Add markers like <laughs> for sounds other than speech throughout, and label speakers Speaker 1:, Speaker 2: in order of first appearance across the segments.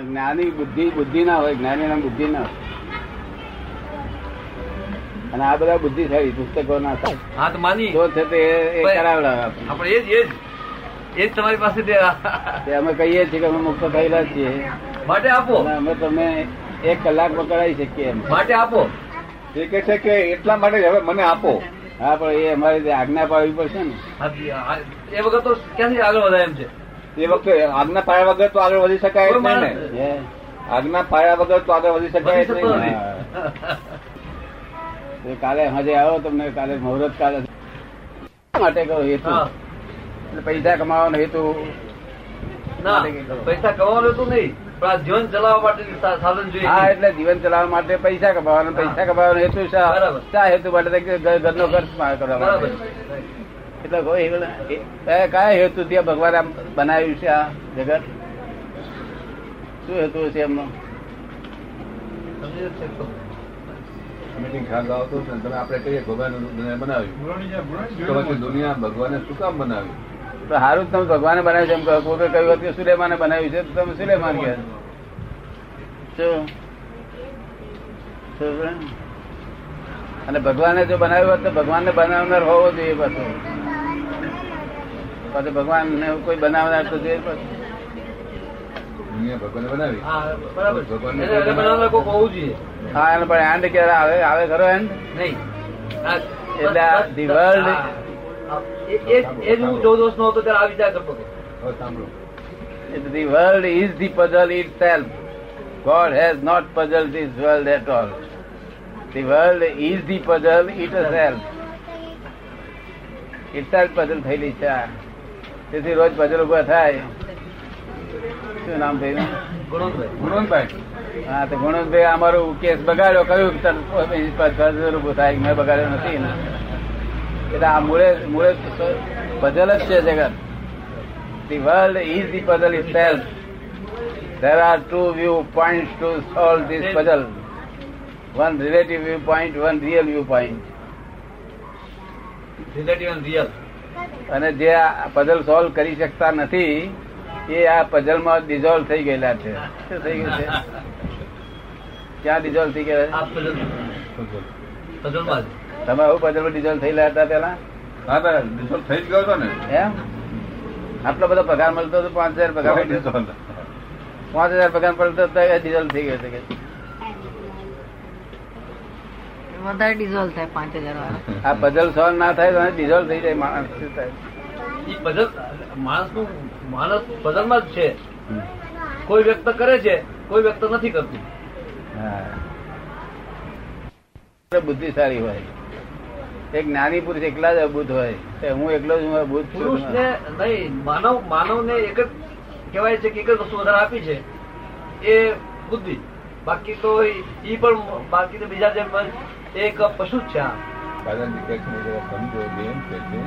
Speaker 1: જ્ઞાની બુદ્ધિ બુદ્ધિ ના હોય જ્ઞાની ના બુદ્ધિ ના હોય. અને આ બધા બુદ્ધિશાળી પુસ્તકો ના થાય.
Speaker 2: હા તો માની.
Speaker 1: જો છે તે એ કરાવડાવે
Speaker 2: આપણે એ જ એ જ એ જ તમારી પાસે તે
Speaker 1: અમે કહીએ છીએ કે અમે મુક્ત થયેલા છીએ.
Speaker 2: માટે આપો.
Speaker 1: અમે તમને એક કલાકમાં કરાવી શકીએ એમ.
Speaker 2: માટે આપો.
Speaker 3: એ કે છે કે એટલા માટે હવે મને આપો.
Speaker 1: હા પણ એ અમારે આજ્ઞા પાડવી પડશે ને.
Speaker 2: એ વખત તો ક્યાંથી આગળ વધાય એમ છે?
Speaker 3: એ વખતે આગના પાયા વગર તો આગળ વધી શકાય ને.
Speaker 1: હે?
Speaker 3: પાયા વગર તો આગળ વધી શકાય
Speaker 1: કાલે હજે આવો તમને કાલે મુહૂર્ત કાલે. માટે કરો હેતુ. પૈસા કમાવાનો હેતુ.
Speaker 2: ના પૈસા કમાવાનું તો નહીં પણ જીવન ચલાવવા માટે સાધન જોઈએ.
Speaker 1: હા એટલે જીવન ચલાવવા માટે પૈસા કમાવાનો. પૈસા કમાવાનો હેતુ શા હેતુ માટે ઘરનો ખર્ચ કરવા માટે એટલે કયા હેતુ થી ભગવાન આમ બનાવ્યું છે આ જગત? શું હેતુ છે એમનો?
Speaker 3: તમે ભગવાન બનાવ્યું.
Speaker 1: સારું તમે ભગવાને છે એમ કહો કોઈ કહ્યું હતું કે સુલેમાને બનાવ્યું છે તો તમે સુલેમાન શું અને ભગવાને જો બનાવ્યું હોત તો ભગવાનને બનાવનાર હોવો જોઈએ પાછો. પાછો ભગવાન કોઈ બનાવનાર તો જોઈએ
Speaker 3: ભગવાને બનાવી
Speaker 2: હા.
Speaker 3: વર્લ્ડ
Speaker 2: એને- ધી
Speaker 1: પઝલ ઇટ પણ એન્ડ ક્યારે આવે આવે ખરો એન્ડ
Speaker 2: નહીં
Speaker 1: એટલે
Speaker 2: હા. હા. એ- જ- હું ચૌદ વર્ષનો હતો ત્યારે આ વિચાર કરતો હતો
Speaker 3: હવે સાંભળો
Speaker 1: The world is the puzzle. God has not puzzled this world at all. The world is the puzzle itself. itself puzzle થયેલી છે આ. તેથી રોજ puzzle ઊભા થાય શું નામ થયું
Speaker 2: ગુણવંતભાઈ
Speaker 1: હા તો ગુણવંતભાઈ અમારું કેસ બગાડ્યો કયું puzzle ઉભું થાય મેં બગાડ્યો નથી ને એટલે આ મૂળે મૂળે puzzle જ છે જગત The world is the puzzle itself. There are two viewpoints to solve this puzzle. One relative viewpoint, one real viewpoint.
Speaker 2: Relative and real
Speaker 1: અને જે આ પઝલ સોલ્વ કરી શકતા નથી એ આ પઝલમાં ડિઝોલ્વ થઈ ગયેલા છે. શું થઈ ગયું છે? ક્યાં ડિઝોલ્વ થઈ ગયા
Speaker 2: આ પઝલ પઝલમાં જ.
Speaker 1: તમે આવું પઝલમાં ડિઝોલ્વ થયેલા હતા પેલા
Speaker 3: હા તો ડિઝોલ્વ થઈ જ ગયો હતો ને.
Speaker 1: એમ? આટલો બધો પગાર મળતો હતો પાંચ હજાર પગાર પાંચ હજાર પગાર મળતો હતો ડિઝોલ્વ થઈ ગયો છે કે
Speaker 4: વધારે ડિઝોલ્વ થાય પાંચ હજાર વાળા.
Speaker 1: આ પઝલ સોલ્વ ના થાય તો ડિઝોલ્વ થઈ જાય માણસ શું થાય?
Speaker 2: એ પઝલ માણસનું માણસ પઝલમાં જ છે. કોઈ વ્યક્ત કરે છે કોઈ વ્યક્ત નથી કરતું.
Speaker 1: બુદ્ધિશાળી હોય. એક જ્ઞાની પુરુષ એકલા જ અબુદ્ધ હોય. હું એકલો જ હું અબુદ્ધ ને
Speaker 2: પુરુષને નહીં માનવ ને એક જ કહેવાય છે કે એક જ વસ્તુ વધારે આપી છે. એ બુદ્ધિ. બાકી તો એ પણ બાકી તો બીજા જેમ એક પશુ છે
Speaker 3: દાદાજી કહે છે જરા સમજો એમ કે છે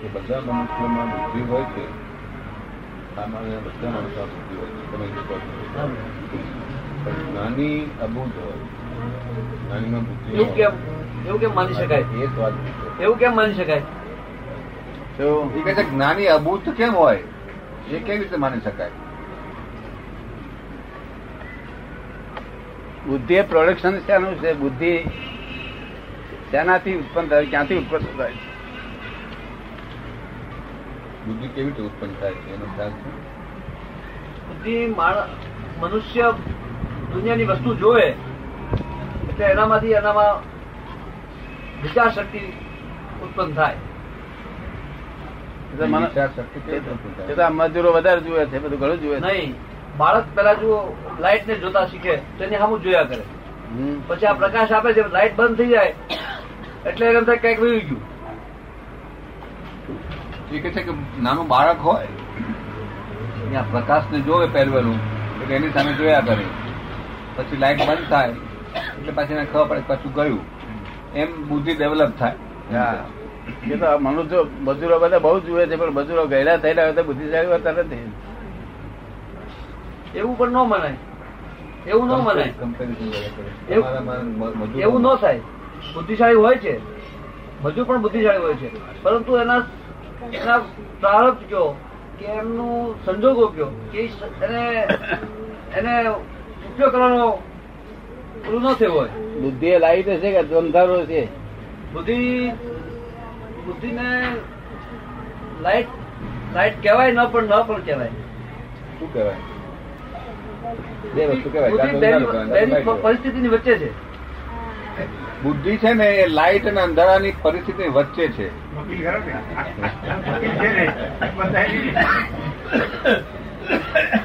Speaker 3: કે બધા મનુષ્યોમાં બુદ્ધિ હોય છે સામાન્ય બધા માણસોમાં બુદ્ધિ હોય છે. તમે જે કહો છો. અબુદ્ધ હોય. જ્ઞાનીમાં બુદ્ધિ
Speaker 2: એવું. કેમ? એવું કેમ માની શકાય?
Speaker 3: એ પૂછો.
Speaker 2: એવું કેમ માની શકાય?
Speaker 1: તો
Speaker 3: એ કહે છે જ્ઞાની અબુદ્ધ કેમ હોય? એ કેવી રીતે માની શકાય?
Speaker 1: બુદ્ધિ એ પ્રોડક્શન શાનું છે? બુદ્ધિ શેનાથી ઉત્પન્ન થાય? ક્યાંથી ઉત્પન્ન થાય?
Speaker 3: બુદ્ધિ કેવી રીતે ઉત્પન્ન થાય છે? એનો ખ્યાલ છે?
Speaker 2: બુદ્ધિ મનુષ્ય દુનિયાની વસ્તુ જોવે એટલે એનામાંથી એનામાં વિચાર શક્તિ ઉત્પન્ન થાય?
Speaker 1: મજૂરો વધારે જુએ છે બધું ઘણું જુએ
Speaker 2: નહીં. બાળક પેલા જો લાઈટ ને જોતા શીખે તો એની સામું જોયા કરે. પછી આ પ્રકાશ આપે છે લાઈટ બંધ થઈ જાય એટલે એમ થાય કંઈક વયું ગયું.
Speaker 3: એ કે છે કે નાનું બાળક હોય ત્યાં પ્રકાશને જોવે પહેરવેલું એટલે એની સામે જોયા કરે. પછી લાઈટ બંધ થાય એટલે પછી એને ખબર પડે કે પાછું ગયું. એમ બુદ્ધિ ડેવલપ થાય.
Speaker 1: હા. એ તો આ મનુષ્યો મજૂરો બધા બહુ જુએ છે પણ મજૂરો ગયેલા થયેલા હોય તો બુદ્ધિશાળી હોતા નથી.
Speaker 2: એવું પણ ન મનાય. એવું ન મનાય. એવું- ન થાય. બુદ્ધિશાળી હોય છે. મજૂર પણ બુદ્ધિશાળી હોય છે. પરંતુ એના એના પ્રારબ્ધ કયો કે એમનું સંજોગો કયો કે એને એને ઉપયોગ કરવાનો પૂરું ન થયો હોય.
Speaker 1: બુદ્ધિ એ લાઈટ હશે કે અંધારો છે?
Speaker 2: બુદ્ધિ બુદ્ધિને લાઈટ લાઈટ કહેવાય ન પણ ન પણ કહેવાય.
Speaker 3: શું કહેવાય? બે વસ્તુ કહેવાય.
Speaker 2: બુદ્ધિ પરિસ્થિતિની વચ્ચે છે.
Speaker 3: બુદ્ધિ છે ને એ લાઇટ અને અંધારાની પરિસ્થિતિ વચ્ચે છે.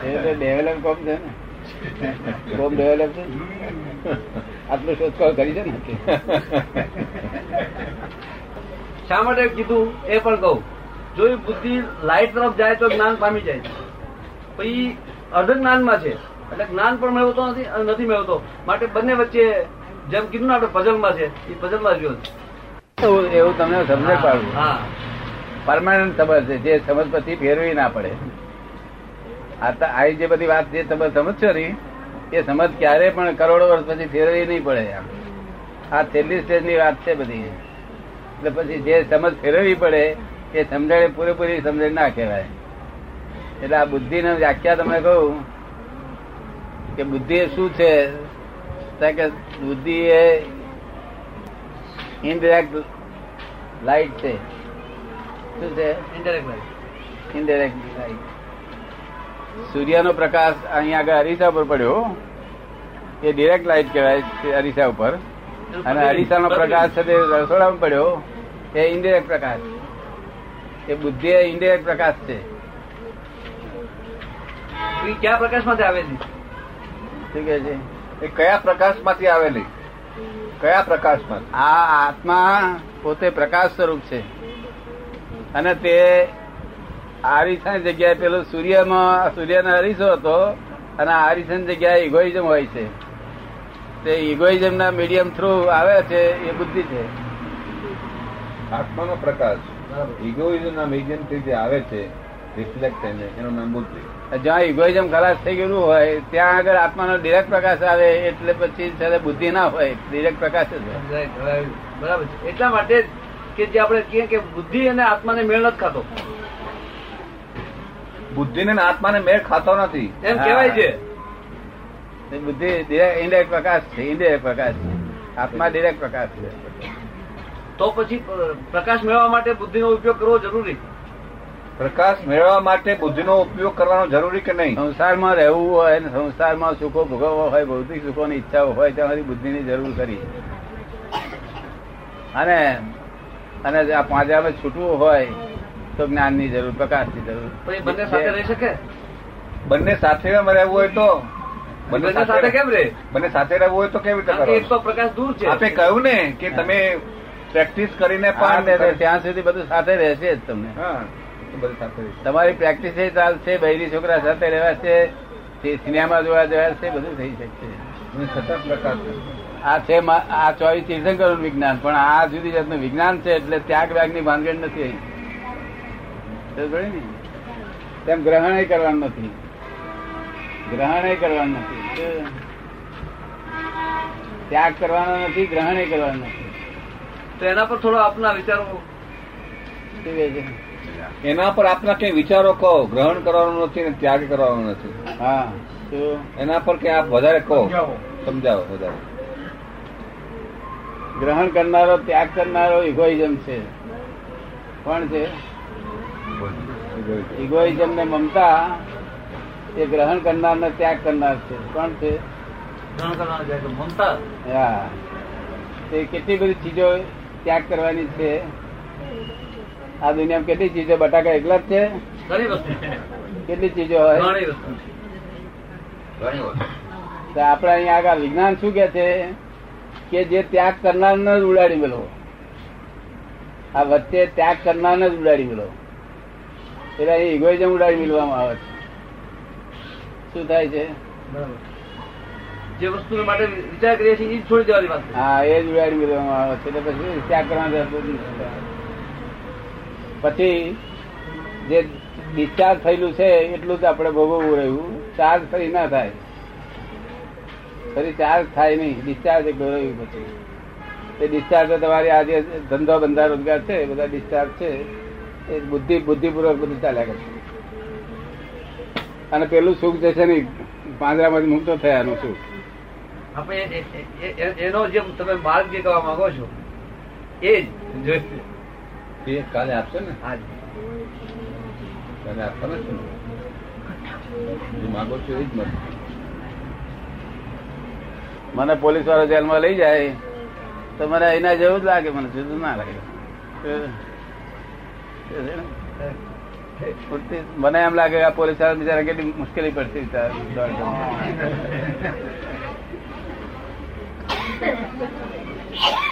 Speaker 1: એ ડેવલપ કોમ છે ને? કોમ ડેવલપ છે? આટલું શોધખોળ કરી છે ને
Speaker 2: શા માટે કીધું? એ પણ કહું. જો એ બુદ્ધિ લાઈટ તરફ જાય તો જ્ઞાન પામી જાય પછી અર્ધ જ્ઞાનમાં છે. એટલે જ્ઞાન પણ મેળવતો નથી અને નથી મેળવતો. માટે બંને વચ્ચે જેમ કીધું ને આપણે પઝલમાં છે એ પઝલમાં રહ્યો છે.
Speaker 1: એવું તમને સમજે પાડું.
Speaker 2: હા.
Speaker 1: પરમાનન્ટ સમજ છે જે સમજ પછી ફેરવી ના પડે. આ તો જે બધી વાત જે તમે સમજશો ને એ સમજ ક્યારે પણ કરોડો વર્ષ પછી ફેરવી નહીં પડે આમ આ છેલ્લી સ્ટેજની વાત છે બધી. એટલે પછી જે સમજ ફેરવવી પડે એ સમજણ પૂરેપૂરી સમજણ ના કહેવાય. એટલે આ બુદ્ધિ વ્યાખ્યા તમે કહું કે બુદ્ધિ એ શું છે? કે બુદ્ધિ એ ઇનડિરેક્ટ લાઈટ છે. શું છે?
Speaker 2: ઇનડિરેક્ટ લાઈટ
Speaker 1: ઇનડિરેક્ટ લાઈટ સૂર્યનો પ્રકાશ અહીંયા આગળ અરીસા ઉપર પડ્યો. એ ડિરેક્ટ લાઈટ કહેવાય અરીસા ઉપર. અને અરીસાનો પ્રકાશ છે તે રસોડામાં પડ્યો. એ ઇનડિરેક્ટ પ્રકાશ. એ બુદ્ધિ એ ઇનડિરેક્ટ પ્રકાશ છે.
Speaker 2: કયા પ્રકાશમાંથી આવે છે?
Speaker 1: શું કે છે.
Speaker 3: એ કયા પ્રકાશમાંથી આવેલી? કયા પ્રકાશમાં?
Speaker 1: આ આત્મા પોતે પ્રકાશ સ્વરૂપ છે. અને તે આરીસાની જગ્યાએ પેલો સૂર્યમાં સૂર્યનો અરીસો હતો અને આ જગ્યાએ ઇગોઇઝમ હોય છે. તે ઇગોઇઝમ ના મીડિયમ થ્રુ આવે છે એ બુદ્ધિ છે.
Speaker 3: આત્માનો પ્રકાશ ઇગોઇઝમના મીડિયમથી જે આવે છે રિફ્લેક્ટ થઈને એનું નામ બુદ્ધિ.
Speaker 1: જ્યાં ઇગોઇઝમ ખલાસ થઈ ગયેલું હોય ત્યાં આગળ આત્માનો ડિરેક્ટ પ્રકાશ આવે એટલે પછી છે બુદ્ધિ ના હોય ડિરેક્ટ પ્રકાશ જ.
Speaker 2: બરાબર છે. એટલા માટે કે જે આપણે કહીએ કે બુદ્ધિ અને આત્માને મેળ નથી ખાતો.
Speaker 3: બુદ્ધિ ને આત્માને મેળ ખાતો નથી.
Speaker 2: એમ. કહેવાય છે.
Speaker 1: બુદ્ધિ ઇન્ડિરેક્ટ પ્રકાશ છે ઇન્ડિરેક્ટ પ્રકાશ છે. આત્મા ડિરેક્ટ પ્રકાશ છે.
Speaker 2: તો પછી પ્રકાશ મેળવવા માટે બુદ્ધિનો ઉપયોગ કરવો જરૂરી.
Speaker 3: પ્રકાશ મેળવવા માટે બુદ્ધિનો ઉપયોગ કરવાનો જરૂરી કે નહીં?
Speaker 1: સંસારમાં રહેવું હોય અને સંસારમાં સુખો ભોગવવા હોય ભૌતિક સુખોની ઈચ્છા હોય ત્યાં સુધી બુદ્ધિની જરૂર કરી. અને અને આ પાંજરામાં છૂટવું હોય તો જ્ઞાનની જરૂર પ્રકાશની જરૂર.
Speaker 2: બંને સાથે રહી શકે?
Speaker 3: બંને સાથે રહેવું હોય તો?
Speaker 2: બંને સાથે કેમ રહે?
Speaker 3: બંને સાથે રહેવું હોય તો કેવી રીતે
Speaker 2: એક તો પ્રકાશ દૂર છે.
Speaker 3: આપે કહ્યું ને કે તમે પ્રેક્ટિસ કરીને પણ
Speaker 1: ત્યાં સુધી બધું સાથે રહેશે જ તમને.
Speaker 3: હા.
Speaker 1: તમારી પ્રેક્ટિસ ચાલશે બૈરી છોકરા સાથે રહેવાશે તે સિનેમા જોવા જવાશે બધું થઈ શકશે.
Speaker 3: છે.
Speaker 1: આ છે આ ચોવીસ તીર્થંકર વિજ્ઞાન પણ આ જુદી જાતનું વિજ્ઞાન છે એટલે ત્યાગ વ્યાગની ભાનગડ નથી ને? તેમ ગ્રહણ કરવાનું નથી. ગ્રહણ કરવાનું નથી. ત્યાગ કરવાનો નથી ગ્રહણ કરવાનું નથી.
Speaker 2: તો એના પર થોડો આપના વિચારો
Speaker 1: છે?
Speaker 3: એના પર આપના કઈ વિચારો કહો ગ્રહણ કરવાનું નથી ને ત્યાગ કરવાનો નથી.
Speaker 1: હા
Speaker 3: એના પર કે આપ વધારે કહો. સમજાવો. વધારે.
Speaker 1: ગ્રહણ કરનારો ત્યાગ કરનારો ઇગોઇઝમ છે. કોણ છે? ઇગોઇઝમ ને મમતા એ ગ્રહણ કરનાર ને ત્યાગ કરનાર છે. કોણ છે?
Speaker 2: ગ્રહણ મમતા.
Speaker 1: હા. તે કેટલી બધી ચીજો ત્યાગ કરવાની છે. આ દુનિયામાં કેટલી ચીજો બટાકા એકલા જ છે? કેટલી ચીજો હોય?
Speaker 2: ઘણી વસ્તુ
Speaker 1: તો આપણે અહીંયા આગળ વિજ્ઞાન શું કે છે? કે જે ત્યાગ કરનાર ને જ ઉડાડી મેલો આ વચ્ચે ત્યાગ કરનાર ને જ ઉડાડી મેલો એટલે અહીં ઇગોઇઝમ ઉડાડી મેળવામાં આવે છે. શું થાય છે?
Speaker 2: બરાબર. જે વસ્તુ માટે વિચાર કરીએ છીએ એ છોડી દેવાની વાત
Speaker 1: હા એ જ ઉડાડી મેળવામાં આવે છે. એટલે પછી ત્યાગ કરવાનો. પછી જે ડિસ્ચાર્જ થયેલું છે, એટલું જ આપણે ભોગવવું રહ્યું. ચાર્જ ફરી ના થાય. ફરી ચાર્જ થાય નહીં. ડિસ્ચાર્જ એક રહ્યું પછી. તે ડિસ્ચાર્જ તમારી આજે ધંધો બંધા રોજગાર છે, એ બધા ડિસ્ચાર્જ છે. એ બુદ્ધિ, બુદ્ધિપૂર્વક બધું ચાલ્યા કરશે. અને પેલું સુખ જે છે ને, પાંજરામાંથી મુક્ત થયાનું સુખ.
Speaker 2: આપણે એ- એ- એ- એ- એનો જે તમે માર્ગ જે કહેવા માંગો છો, એ જ.
Speaker 3: કાલે આપશો ને?
Speaker 2: હા
Speaker 3: કાલે આપવાના છે ને? જે માગો છો એ જ મળશે.
Speaker 1: મને પોલીસ વાળો જેલમાં લઈ જાય. તો મને એના જેવું જ લાગે મને જુદું ના લાગે. મને એમ લાગે કે આ પોલીસવાળા બિચારા કેટલી મુશ્કેલી પડતી તમને <laughs>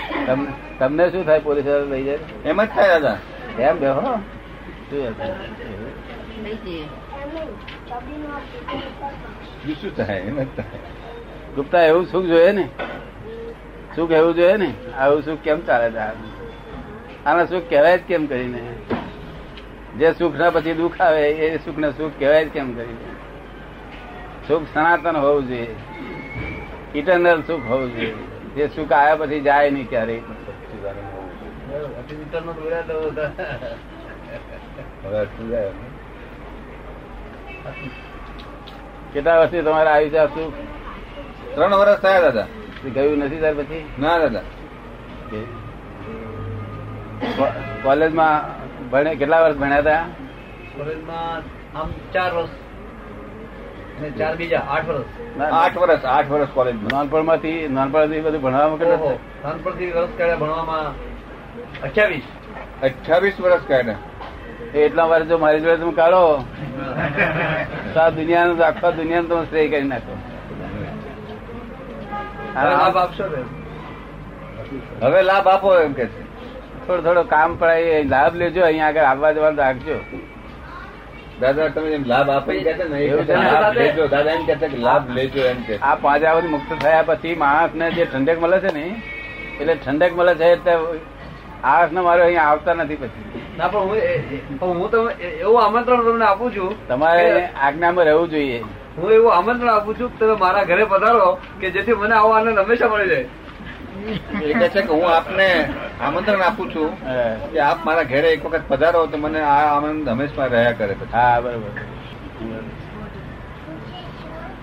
Speaker 1: તમને શું થાય પોલીસ લઈ જાય?
Speaker 3: એમ જ થાય દાદા.
Speaker 1: એમ
Speaker 4: જઈએ
Speaker 3: બીજું શું થાય? એમ જ થાય.
Speaker 1: ગુપ્તા એવું સુખ જોઈએ ને? સુખ એવું જોઈએ ને? આવું સુખ કેમ ચાલે છે? આના આને સુખ કહેવાય જ કેમ કરીને? જે સુખ ના પછી દુઃખ આવે એ સુખ ને સુખ કહેવાય જ કેમ કરીને? સુખ સનાતન હોવું જોઈએ. ઇટરનલ સુખ હોવું જોઈએ. જે સુખ આવ્યા પછી જાય નહીં ક્યારેય
Speaker 2: તો.
Speaker 1: કેટલા વર્ષથી તમારે આવી છે સુખ?
Speaker 3: ત્રણ વર્ષ થયા દાદા.
Speaker 1: ગયું નથી ત્યાર પછી?
Speaker 3: ના દાદા.
Speaker 1: કોલેજમાં ભણે કેટલા વર્ષ ભણ્યા હતા?
Speaker 2: કોલેજમાં આમ ચાર વર્ષ. ચાર બીજા આઠ વર્ષ
Speaker 3: આઠ વર્ષ આઠ વર્ષ કોલેજમાં
Speaker 1: નાનપણમાંથી નાનપણથી બધું ભણવામાં કેટલા
Speaker 2: નાનપણથી વર્ષ કાઢ્યા ભણવામાં અઠ્યાવીસ.
Speaker 3: અઠ્યાવીસ વર્ષ કાઢ્યા.
Speaker 1: એટલા વર્ષ જો મારી જોડે તમે કાઢો તો આ દુનિયાનું આખા દુનિયાનું તમે શ્રેય કરી નાખો.
Speaker 2: લાભ આપશો
Speaker 3: હવે લાભ આપો એમ કે છે.
Speaker 1: થોડો થોડો કામ પડાય લાભ લેજો અહીંયા આગળ આવવા જવાનું રાખજો.
Speaker 3: દાદા તમે જેમ લાભ આપે કહેતા ને
Speaker 1: ને?
Speaker 3: લાભ લેજો દાદા એમ કહેતા કે લાભ લેજો એમ કે.
Speaker 1: આ મુક્ત થયા પછી માણસને જે ઠંડક મળે છે ને એટલે ઠંડક મળે છે એટલે આળસને મારો અહીંયા આવતા નથી પછી.
Speaker 2: ના પણ હું હું તમે એવું આમંત્રણ તમને આપું છું
Speaker 1: તમારે આજ્ઞામાં રહેવું જોઈએ.
Speaker 2: હું એવું આમંત્રણ આપું છું તમે મારા ઘરે પધારો કે જેથી મને આવો આનંદ હંમેશા મળી જાય.
Speaker 3: એ કહે છે કે હું આપને આમંત્રણ આપું છું કે આપ મારા ઘરે એક વખત પધારો તો મને આ આનંદ હંમેશમાં રહ્યા કરે
Speaker 1: હા બરોબર.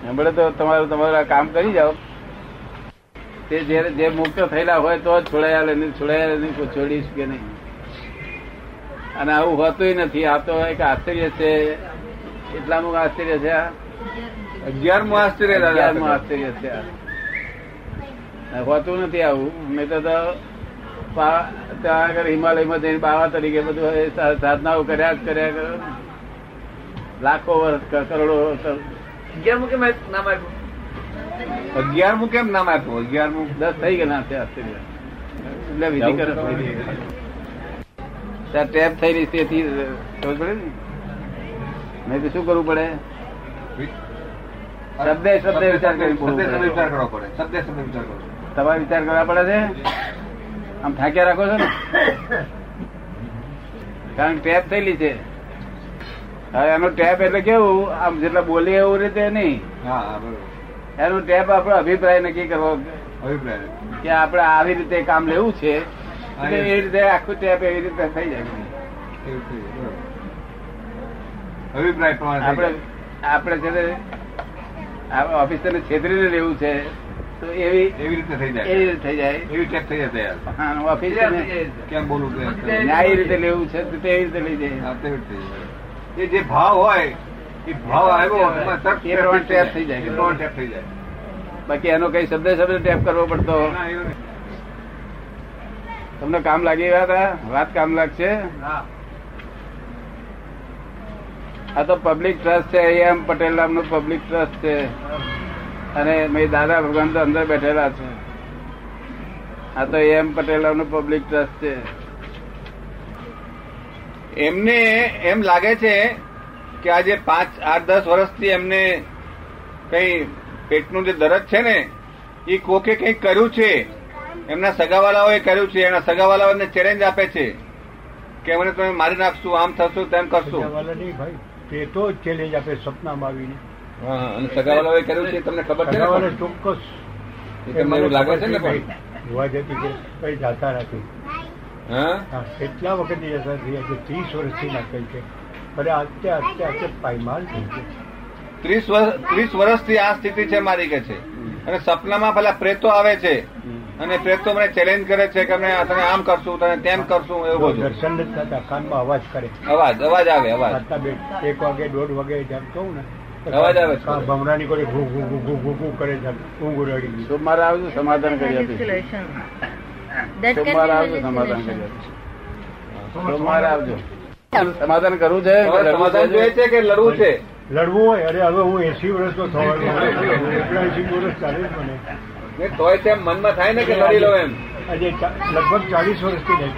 Speaker 1: હમણાં તો તમારું તમારું કામ કરી જાઓ. તે જયારે જે મુક્ત થયેલા હોય તો જ છોડાયા લે નહીં છોડાયા નહીં છોડીશ કે નહીં. અને આવું હોતું નથી. આ તો એક આશ્ચર્ય છે. એટલાનું આશ્ચર્ય છે આ?
Speaker 3: અગિયારમું. આશ્ચર્ય
Speaker 1: અગિયારમું આશ્ચર્ય છે આ. હોતું નથી આવું. મેં તો ત્યાં આગળ હિમાલયમાં જઈને બાવા તરીકે બધું સાધનાઓ કર્યા જ કર્યા કરો લાખો વર્ષ કરોડો
Speaker 2: અગિયારમું કેમ નામ આપ્યું?
Speaker 3: અગિયારમું કેમ નામ આપ્યું. અગિયારમું
Speaker 1: દસ થઈ ગયા છે એટલે વિધિ કરે. ત્યાં ટેપ રહી તેથી ખબર પડે ને? નહીં તો શું કરવું પડે? શબ્દે શબ્દે. વિચાર
Speaker 3: કરવો પડે. શબ્દે શબ્દે વિચાર કરવો પડે.
Speaker 1: તમારે વિચાર કરવા પડે છે? આમ થાક્યા રાખો છો ને? કારણ ટેપ થયેલી છે. હવે એનો ટેપ એટલે કેવું? આમ જેટલા બોલીએ એવું રીતે નહીં.
Speaker 3: હા હા બરોબર.
Speaker 1: એનો ટેપ આપણો અભિપ્રાય નક્કી કરવો.
Speaker 3: અભિપ્રાય
Speaker 1: કે આપણે આવી રીતે કામ લેવું છે એ. રીતે આખું ટેપ એવી રીતે થઈ જાય.
Speaker 3: અભિપ્રાય
Speaker 1: આપણે. આપણે છે ઓફિસર ને છેતરીને લેવું છે. તો એવી
Speaker 3: એવી રીતે થઈ જાય.
Speaker 1: એવી રીતે થઈ જાય.
Speaker 3: એવી ટેપ થઈ જાય
Speaker 1: હા ઓફિસર
Speaker 3: કેમ બોલવું તો
Speaker 1: રીતે લેવું છે તો રીતે લઈ જાય.
Speaker 3: એ જે ભાવ હોય એ ભાવ આવ્યો એમાં તરત
Speaker 1: ટેપ થઈ જાય.
Speaker 3: ટેપ થઈ જાય.
Speaker 1: બાકી એનો કઈ શબ્દ શબ્દ ટેપ કરવો પડતો. તમને કામ લાગી ગયા હતા? વાત કામ લાગશે? આ તો પબ્લિક ટ્રસ્ટ છે એમ પટેલ નામનું પબ્લિક ટ્રસ્ટ છે. અને દાદા ભગવાન તો અંદર બેઠેલા છે. આ તો એમ પટેલા નું પબ્લિક ટ્રસ્ટ છે.
Speaker 3: એમને એમ લાગે છે કે આજે પાંચ, આઠ, દસ વર્ષથી એમને કઈ પેટનું જે દરદ છે ને, એ કોકે કઈ કર્યું છે? એમના સગાવાલાઓએ કર્યું છે, એના સગાવાલાઓ ચેલેન્જ આપે છે કે મને તમે મારી નાખશું, આમ થશું, તેમ કરશું.
Speaker 5: પેટો ચેલેન્જ આપે, સપનામાં આવીને.
Speaker 3: હા. અને સગાવાલાઓએ કર્યું છે તમને ખબર છે ને
Speaker 5: ચોક્કસ.
Speaker 3: તમને એવું લાગે છે ને પણ?
Speaker 5: જોવા જતી કે કઈ જાતા નથી.
Speaker 3: હા?
Speaker 5: કેટલા વખત જતા થયા છે ત્રીસ વર્ષથી ના કઈ છે. અરે આજે અત્યારે આજે પાયમાલ થઈ છે
Speaker 3: ત્રીસ વર્ષ ત્રીસ વર્ષથી આ સ્થિતિ છે મારી કે છે. અને સપનામાં પેલા પ્રેતો આવે છે. અને પ્રેતો મને ચેલેન્જ કરે છે કે અમે તને આમ કરશું તને તેમ કરશું એવું બધું.
Speaker 5: દર્શન નથી થતા કાનમાં અવાજ કરે.
Speaker 3: અવાજ અવાજ આવે અવાજ.
Speaker 5: એક વાગે દોઢ વાગે જેમ કહું ને
Speaker 3: અવાજ આવે છે.
Speaker 5: ભમરાની કોઈ ઘૂ ઘૂ ઘૂ ઘૂ ઘૂ ઘૂ કરે છે ઊંઘ રડી
Speaker 1: સોમવારે આવજો સમાધાન કરી આપીશ. સોમવારે આવજો સમાધાન કરી આપીશ. સોમવારે આવજો. સમાધાન કરવું છે લડવું
Speaker 3: સમાધાન
Speaker 1: છે?
Speaker 3: જોઈએ છે કે લડવું છે?
Speaker 5: લડવું હોય અરે હવે હું એસી વર્ષ તો થવાનું <laughs> એસી વર્ષ ચાલે જ મને.
Speaker 3: તોય તેમ મનમાં થાય ને કે લડી લો એમ?
Speaker 5: આજે લગભગ ચાલીસ વર્ષથી નહીં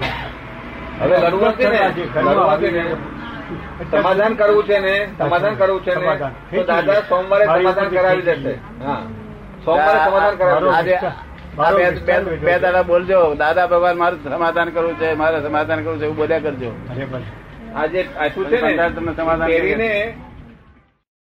Speaker 3: હવે લડવું નથી ને? સમાધાન કરવું છે ને સમાધાન કરવું છે ને તો દાદા સોમવારે સમાધાન કરાવી દેશે. હા. સોમવારે સમાધાન કરાવી
Speaker 1: આજે બે બે- બે બોલજો. દાદા ભગવાન મારું સમાધાન કરવું છે મારે સમાધાન કરવું છે એવું બોલ્યા કરજો.
Speaker 3: આજે આ શું છે
Speaker 1: ને? તમને સમાધાન